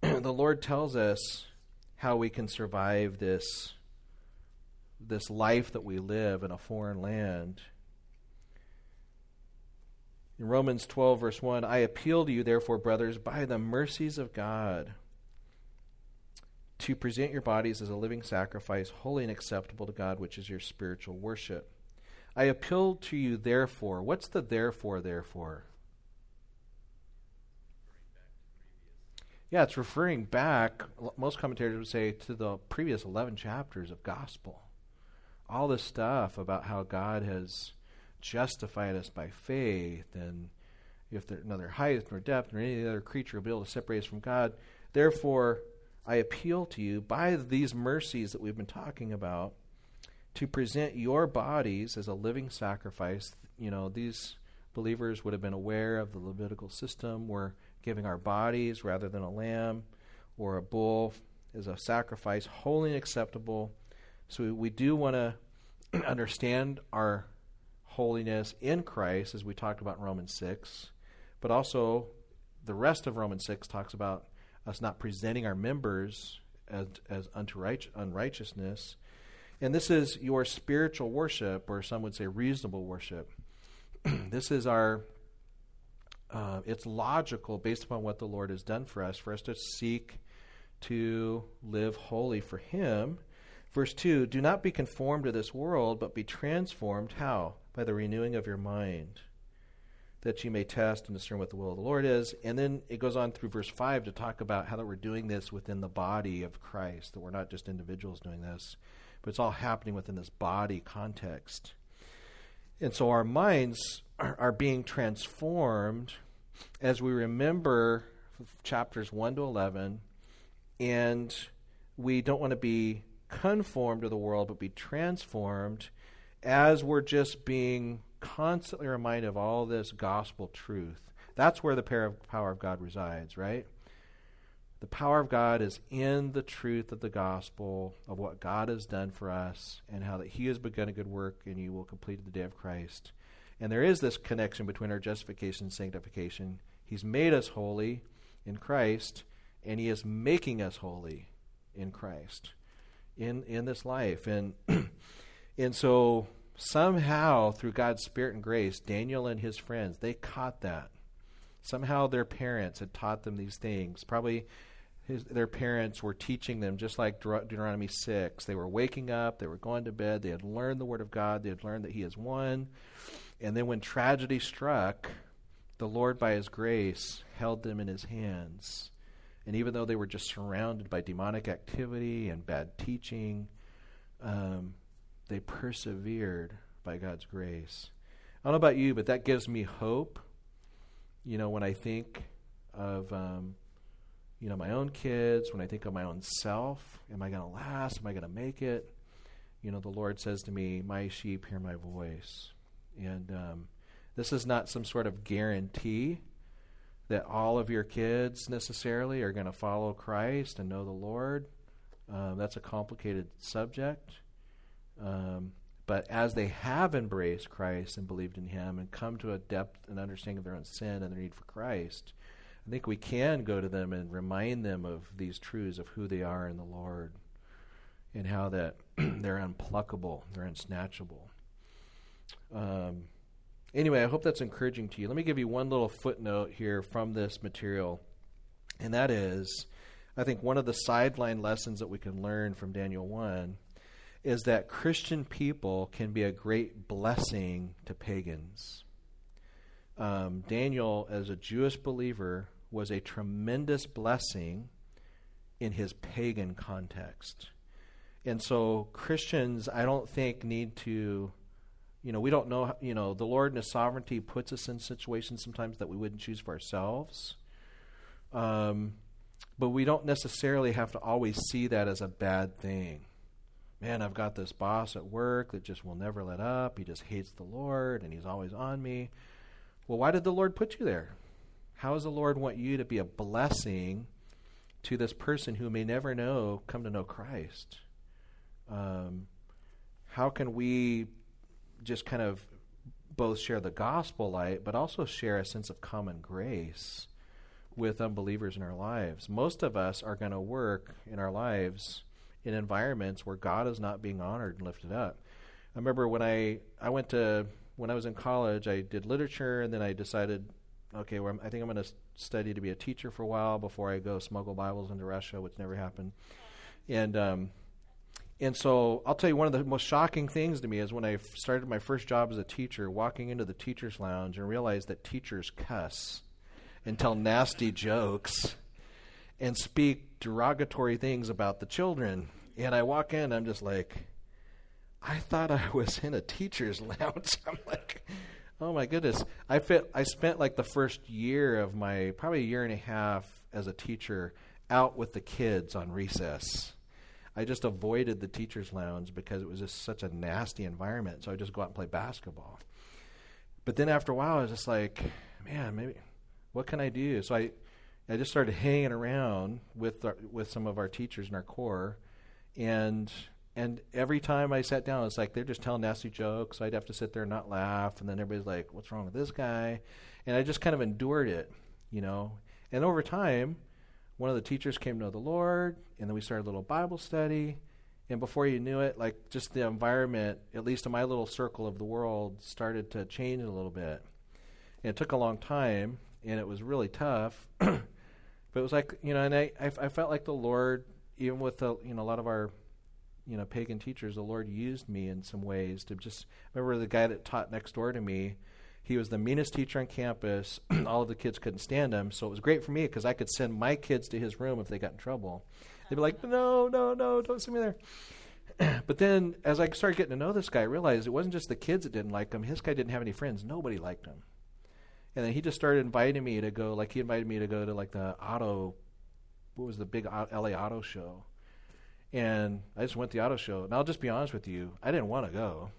Speaker 1: the Lord tells us how we can survive this, this life that we live in a foreign land. In Romans 12, verse 1, I appeal to you, therefore, brothers, by the mercies of God to present your bodies as a living sacrifice, holy and acceptable to God, which is your spiritual worship. I appeal to you, therefore. What's the therefore, therefore? Yeah, it's referring back, most commentators would say, to the previous 11 chapters of gospel. All this stuff about how God has justified us by faith, and if there's neither height nor depth nor any other creature will be able to separate us from God. Therefore, I appeal to you by these mercies that we've been talking about to present your bodies as a living sacrifice. You know, these believers would have been aware of the Levitical system. We're giving our bodies rather than a lamb or a bull as a sacrifice, holy and acceptable. So we do want to understand our holiness in Christ, as we talked about in Romans 6, but also the rest of Romans 6 talks about us not presenting our members as, as unto right, unrighteousness. And this is your spiritual worship, or some would say reasonable worship. this is our, uh, it's logical based upon what the Lord has done for us, for us to seek to live holy for Him. Verse 2 Do not be conformed to this world, but be transformed. How? By the renewing of your mind that you may test and discern what the will of the Lord is. And then it goes on through verse 5 to talk about how that we're doing this within the body of Christ, that we're not just individuals doing this, but it's all happening within this body context. And so our minds are, are being transformed as we remember chapters 1 to 11, and we don't want to be conformed to the world, but be transformed as we're just being constantly reminded of all this gospel truth. That's where the power of God resides, right? The power of God is in the truth of the gospel, of what God has done for us, and how that He has begun a good work and you will complete the day of Christ. And there is this connection between our justification and sanctification. He's made us holy in Christ, and He is making us holy in Christ in, in this life. And, and so somehow, through God's Spirit and grace, Daniel and his friends, they caught that. Somehow their parents had taught them these things. Probably his, their parents were teaching them, just like Deuteronomy 6. They were waking up, they were going to bed, they had learned the Word of God, they had learned that He is one. And then when tragedy struck, the Lord, by His grace, held them in His hands. And even though they were just surrounded by demonic activity and bad teaching, um, they persevered by God's grace. I don't know about you, but that gives me hope. You know, when I think of um, you know, my own kids, when I think of my own self, am I going to last? Am I going to make it? You know, the Lord says to me, My sheep hear my voice. And um, this is not some sort of guarantee that all of your kids necessarily are going to follow Christ and know the Lord. Um, that's a complicated subject. Um, but as they have embraced Christ and believed in Him and come to a depth and understanding of their own sin and their need for Christ, I think we can go to them and remind them of these truths of who they are in the Lord and how that they're unpluckable, they're unsnatchable. Um, anyway, I hope that's encouraging to you. Let me give you one little footnote here from this material, and that is I think one of the sideline lessons that we can learn from Daniel 1 is that Christian people can be a great blessing to pagans. Um, Daniel, as a Jewish believer, was a tremendous blessing in his pagan context. And so Christians, I don't think, need to, you know, we don't know, you know, the Lord in His sovereignty puts us in situations sometimes that we wouldn't choose for ourselves. Um, but we don't necessarily have to always see that as a bad thing. Man, I've got this boss at work that just will never let up. He just hates the Lord and he's always on me. Well, why did the Lord put you there? How does the Lord want you to be a blessing to this person who may never know, come to know Christ? Um, how can we just kind of both share the gospel light, but also share a sense of common grace with unbelievers in our lives? Most of us are going to work in our lives in environments where God is not being honored and lifted up. I remember when I I went to when I was in college, I did literature, and then I decided okay, well, I think I'm going to study to be a teacher for a while before I go smuggle Bibles into Russia, which never happened. And um, and so I'll tell you one of the most shocking things to me is when I started my first job as a teacher, walking into the teachers' lounge and realized that teachers cuss and tell nasty jokes and speak derogatory things about the children. And I walk in, I'm just like, I thought I was in a teacher's lounge. I'm like, Oh my goodness. I fit I spent like the first year of my probably a year and a half as a teacher out with the kids on recess. I just avoided the teachers lounge because it was just such a nasty environment. So I just go out and play basketball. But then after a while I was just like, man, maybe what can I do? So I I just started hanging around with our, with some of our teachers in our corps and and every time I sat down, it's like they're just telling nasty jokes. I'd have to sit there and not laugh, and then everybody's like, "What's wrong with this guy?" And I just kind of endured it, you know. And over time, one of the teachers came to know the Lord, and then we started a little Bible study. And before you knew it, like just the environment, at least in my little circle of the world, started to change a little bit. And it took a long time, and it was really tough. but it was like you know, and I, I, I felt like the Lord, even with the, you know a lot of our you know pagan teachers, the Lord used me in some ways to just remember the guy that taught next door to me. He was the meanest teacher on campus. All of the kids couldn't stand him, so it was great for me because I could send my kids to his room if they got in trouble. They'd be like, "No, no, no, don't send me there." but then, as I started getting to know this guy, I realized it wasn't just the kids that didn't like him. His guy didn't have any friends. Nobody liked him. And then he just started inviting me to go. Like he invited me to go to like the auto, what was the big LA auto show, and I just went to the auto show. And I'll just be honest with you, I didn't want to go.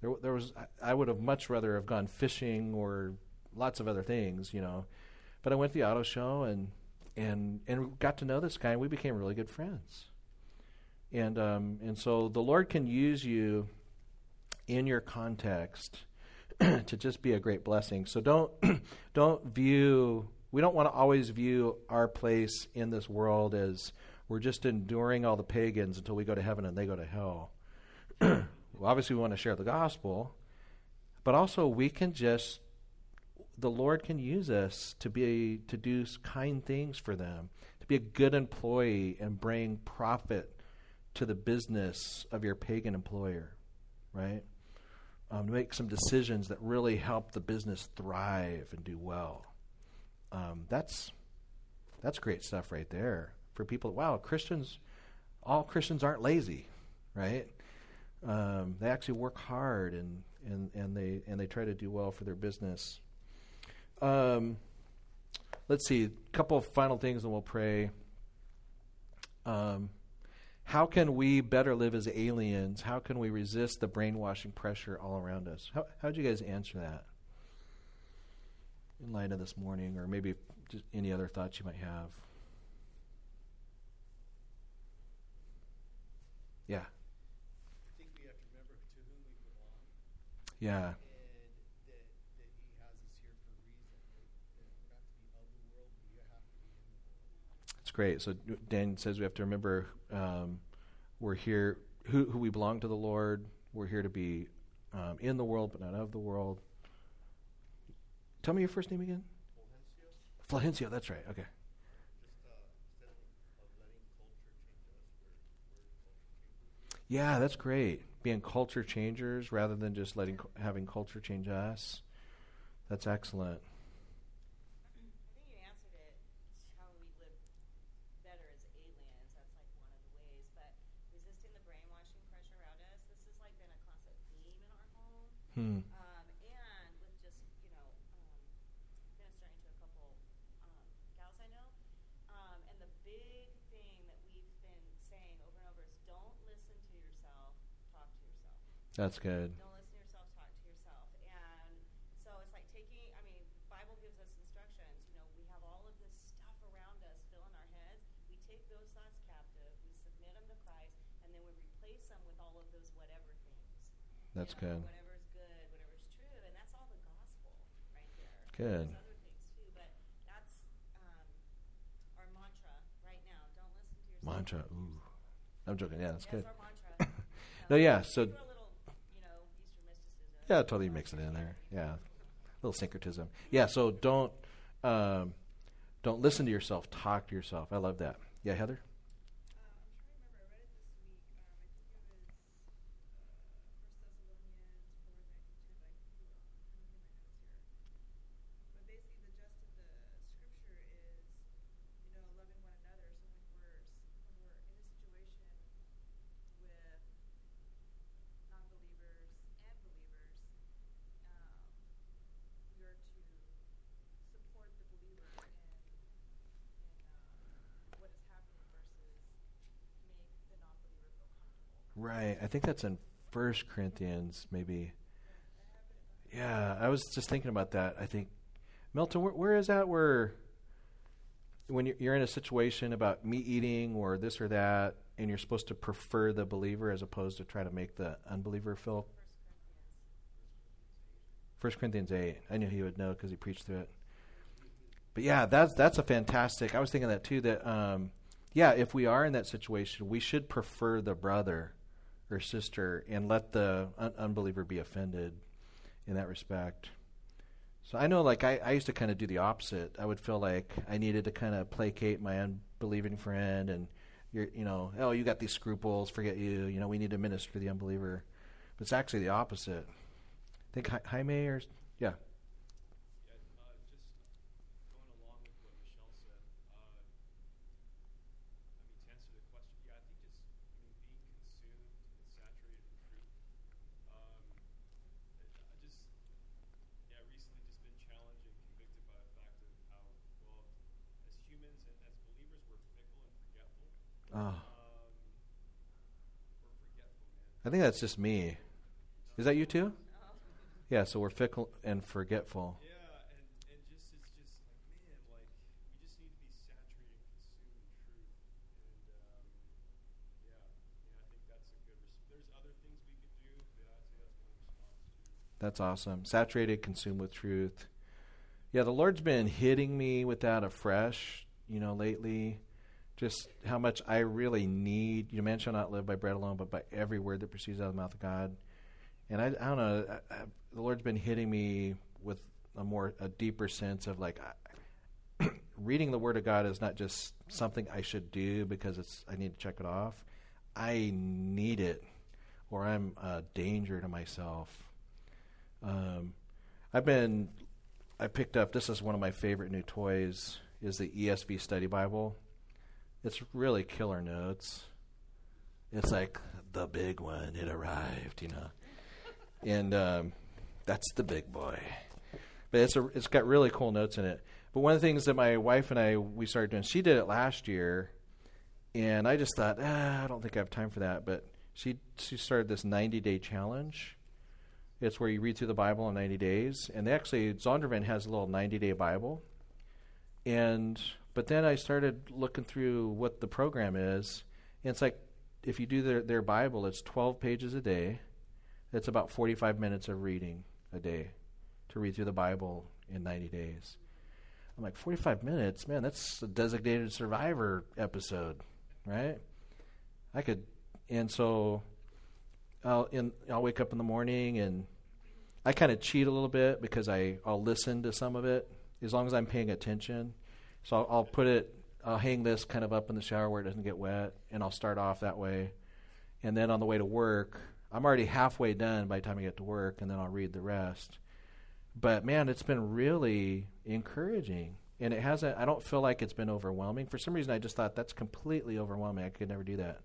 Speaker 1: There, there was I would have much rather have gone fishing or lots of other things, you know. But I went to the auto show and and and got to know this guy, and we became really good friends. And um, and so the Lord can use you in your context to just be a great blessing. So don't don't view we don't want to always view our place in this world as we're just enduring all the pagans until we go to heaven and they go to hell. well, obviously, we want to share the gospel, but also we can just the Lord can use us to be to do kind things for them, to be a good employee and bring profit to the business of your pagan employer, right? Um, to make some decisions that really help the business thrive and do well. Um, that's that's great stuff right there for people. Wow, Christians, all Christians aren't lazy, right? Um, they actually work hard and, and, and they and they try to do well for their business. Um, let's see, a couple of final things, and we'll pray. Um, how can we better live as aliens? How can we resist the brainwashing pressure all around us? How how'd you guys answer that? In light of this morning, or maybe just any other thoughts you might have. Yeah.
Speaker 3: I think we have to remember to whom we belong.
Speaker 1: Yeah.
Speaker 3: And that, that He has us here for a reason. That, that we're not to be of the world, we have to be in the world.
Speaker 1: It's great. So Dan says we have to remember um, we're here, who, who we belong to the Lord. We're here to be um, in the world, but not of the world. Tell me your first name again.
Speaker 3: Fulgencio,
Speaker 1: Flahencio, that's right. Okay. Yeah, that's great. Being culture changers rather than just letting having culture change us. That's excellent.
Speaker 4: I think you answered it. How we live better as aliens. That's like one of the ways. But resisting the brainwashing pressure around us. This has like been a constant theme in our
Speaker 1: Hmm.
Speaker 4: Um, and with just you know um, ministering to a couple um, gals I know. Um, and the big thing that we've been saying over and over is don't listen to yourself. Talk to yourself.
Speaker 1: That's good.
Speaker 4: Don't listen to yourself, talk to yourself. And so it's like taking, I mean, Bible gives us instructions. You know, we have all of this stuff around us filling our heads. We take those thoughts captive, we submit them to Christ, and then we replace them with all of those whatever things.
Speaker 1: That's good,
Speaker 4: whatever's true, and that's all the gospel right there.
Speaker 1: Good.
Speaker 4: There's other things too, but that's um, our mantra right now. Don't listen to yourself.
Speaker 1: Mantra. Ooh. I'm joking. Yeah, that's
Speaker 4: That's
Speaker 1: good.
Speaker 4: our.
Speaker 1: No, yeah, so-
Speaker 4: a little, you know.
Speaker 1: Yeah, totally mix it in there. Yeah, a little syncretism. Yeah, so don't um, don't listen to yourself. Talk to yourself. I love that. Yeah, Heather.
Speaker 5: Um, I'm trying to remember. I read it this week. Um, I think it was uh, First Thessalonians four nineteen to I could be wrong. I'm trying to get my notes here. But basically, the gist of the scripture is, you know, loving one another. So when we're s- when we're in a situation with non-believers and believers, um, we are to support the believer in in uh, what is happening versus make the non-believer feel comfortable.
Speaker 1: Right. I think that's in First Corinthians, maybe. Yeah, I was just thinking about that. I think Milton, where, where is that? Where when you're, in a situation about meat eating or this or that, and you're supposed to prefer the believer as opposed to try to make the unbeliever feel. First Corinthians eight. I knew he would know because he preached through it. But yeah, that's that's a fantastic. I was thinking that too. That um, yeah, if we are in that situation, we should prefer the brother or sister and let the un- unbeliever be offended in that respect. So I know, like I, I used to kind of do the opposite. I would feel like I needed to kind of placate my unbelieving friend, and you're, you know, oh, you got these scruples, forget you. You know, we need to minister to the unbeliever. But it's actually the opposite. I think Hi- Jaime or yeah,
Speaker 6: Yeah, uh, just going along with what Michelle said. Uh, I mean, to answer the question, yeah, I think just I mean being consumed
Speaker 1: I think that's just me. Is that you too? Yeah, so we're fickle and forgetful.
Speaker 6: Yeah, and, and just it's just like man, like we just need to be saturated and consumed in truth. And um, yeah, yeah, I think that's a good. Res- There's other things we could do, but I'd say that's one response.
Speaker 1: That's awesome. Saturated, consumed with truth. Yeah, the Lord's been hitting me with that afresh, you know, lately. Just how much I really need. You man shall not live by bread alone, but by every word that proceeds out of the mouth of God. And I, I don't know. I, I, the Lord's been hitting me with a more, a deeper sense of like, reading the Word of God is not just something I should do because it's I need to check it off. I need it, or I'm a danger to myself. Um, I've been, I picked up. This is one of my favorite new toys. Is the ESV Study Bible. It's really killer notes. It's like the big one. It arrived, you know, and um, that's the big boy. But it's a, it's got really cool notes in it. But one of the things that my wife and I we started doing, she did it last year, and I just thought, ah, I don't think I have time for that. But she she started this 90 day challenge. It's where you read through the Bible in 90 days, and they actually Zondervan has a little 90 day Bible. And but then I started looking through what the program is, and it's like if you do their their Bible, it's 12 pages a day. That's about 45 minutes of reading a day to read through the Bible in 90 days. I'm like 45 minutes, man. That's a designated survivor episode, right? I could, and so I'll in I'll wake up in the morning and I kind of cheat a little bit because I I'll listen to some of it as long as I'm paying attention. So I'll, I'll put it, I'll hang this kind of up in the shower where it doesn't get wet, and I'll start off that way, and then on the way to work, I'm already halfway done by the time I get to work, and then I'll read the rest. But man, it's been really encouraging. And it hasn't, I don't feel like it's been overwhelming. For some reason, I just thought that's completely overwhelming. I could never do that.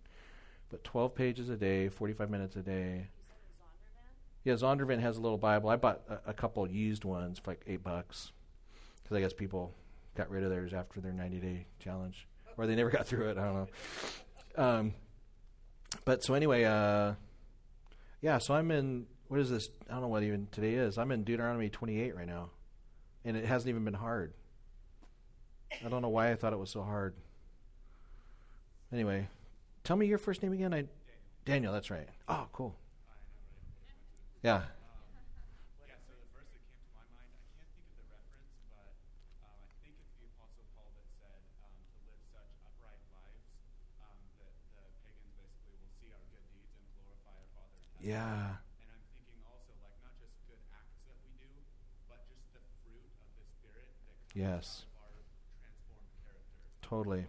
Speaker 1: But 12 pages a day, 45 minutes a day. Yeah, Zondervan has a little Bible. I bought a, a couple used ones for like eight bucks. Because I guess people got rid of theirs after their 90 day challenge. Or they never got through it. I don't know. Um, but so anyway, uh, yeah, so I'm in, what is this? I don't know what even today is. I'm in Deuteronomy 28 right now. And it hasn't even been hard. I don't know why I thought it was so hard. Anyway, tell me your first name again. I Daniel, that's right. Oh, cool. Yeah,
Speaker 6: so the verse that came to my mind, I can't think of the reference, but um, I think it's the Apostle Paul that said um, to live such upright lives um, that the pagans basically will see our good deeds and glorify our Father in heaven.
Speaker 1: Yeah.
Speaker 6: And I'm thinking also, like, not just good acts that we do, but just the fruit of the Spirit that comes
Speaker 1: Yes.
Speaker 6: out of our transformed character.
Speaker 1: Totally.
Speaker 6: Love, joy, peace, patience, all these things um, will give glory to our Father in heaven.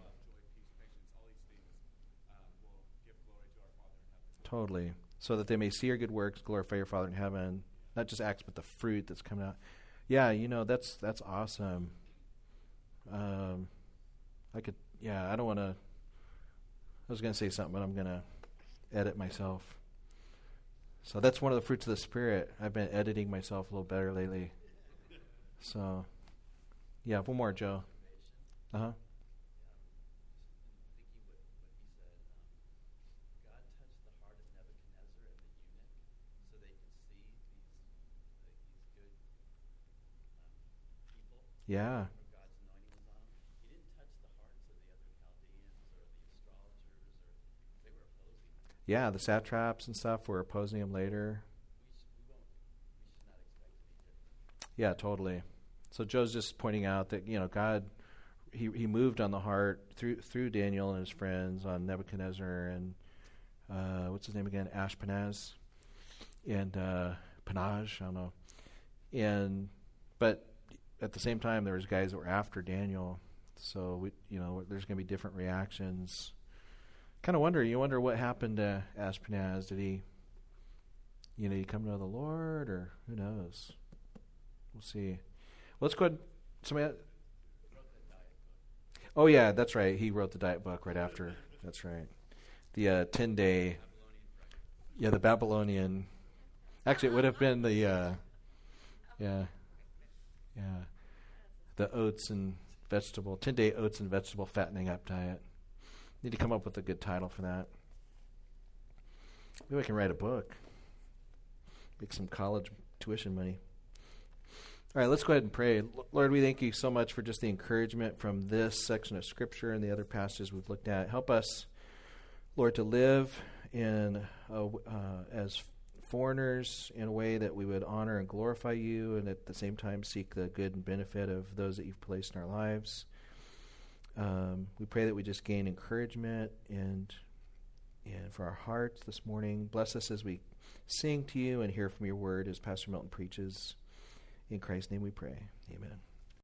Speaker 1: Totally. So that they may see your good works, glorify your Father in heaven. Not just acts, but the fruit that's coming out. Yeah, you know that's that's awesome. Um, I could. Yeah, I don't want to. I was going to say something, but I'm going to edit myself. So that's one of the fruits of the Spirit. I've been editing myself a little better lately. So, yeah, one more, Joe. Uh huh.
Speaker 7: thinking what, what he said, um, God touched the heart of Nebuchadnezzar and the eunuch so they could see these, like, these good um, people
Speaker 1: Yeah.
Speaker 7: where God's anointing was on them. He didn't touch the hearts of the other Chaldeans or the astrologers or they were opposing him.
Speaker 1: Yeah, the satraps and stuff were opposing him later. Yeah, totally. So Joe's just pointing out that you know God, he he moved on the heart through through Daniel and his friends on Nebuchadnezzar and uh, what's his name again, Ashpenaz, and uh, Panaj. I don't know. And but at the same time, there was guys that were after Daniel. So we, you know, there's going to be different reactions. Kind of wonder. You wonder what happened to Ashpenaz. Did he, you know, he come to know the Lord, or who knows? We'll see. Let's go ahead. Somebody. Oh yeah, that's right. He wrote the diet book right after. That's right. The uh, ten day. Yeah, the Babylonian. Actually, it would have been the. Uh, yeah, yeah, the oats and vegetable ten day oats and vegetable fattening up diet. Need to come up with a good title for that. Maybe I can write a book. Make some college tuition money. All right, let's go ahead and pray. Lord, we thank you so much for just the encouragement from this section of Scripture and the other passages we've looked at. Help us, Lord, to live in a uh, as foreigners in a way that we would honor and glorify you, and at the same time seek the good and benefit of those that you've placed in our lives. Um, we pray that we just gain encouragement and and for our hearts this morning. Bless us as we sing to you and hear from your word as Pastor Milton preaches. In Christ's name we pray. Amen.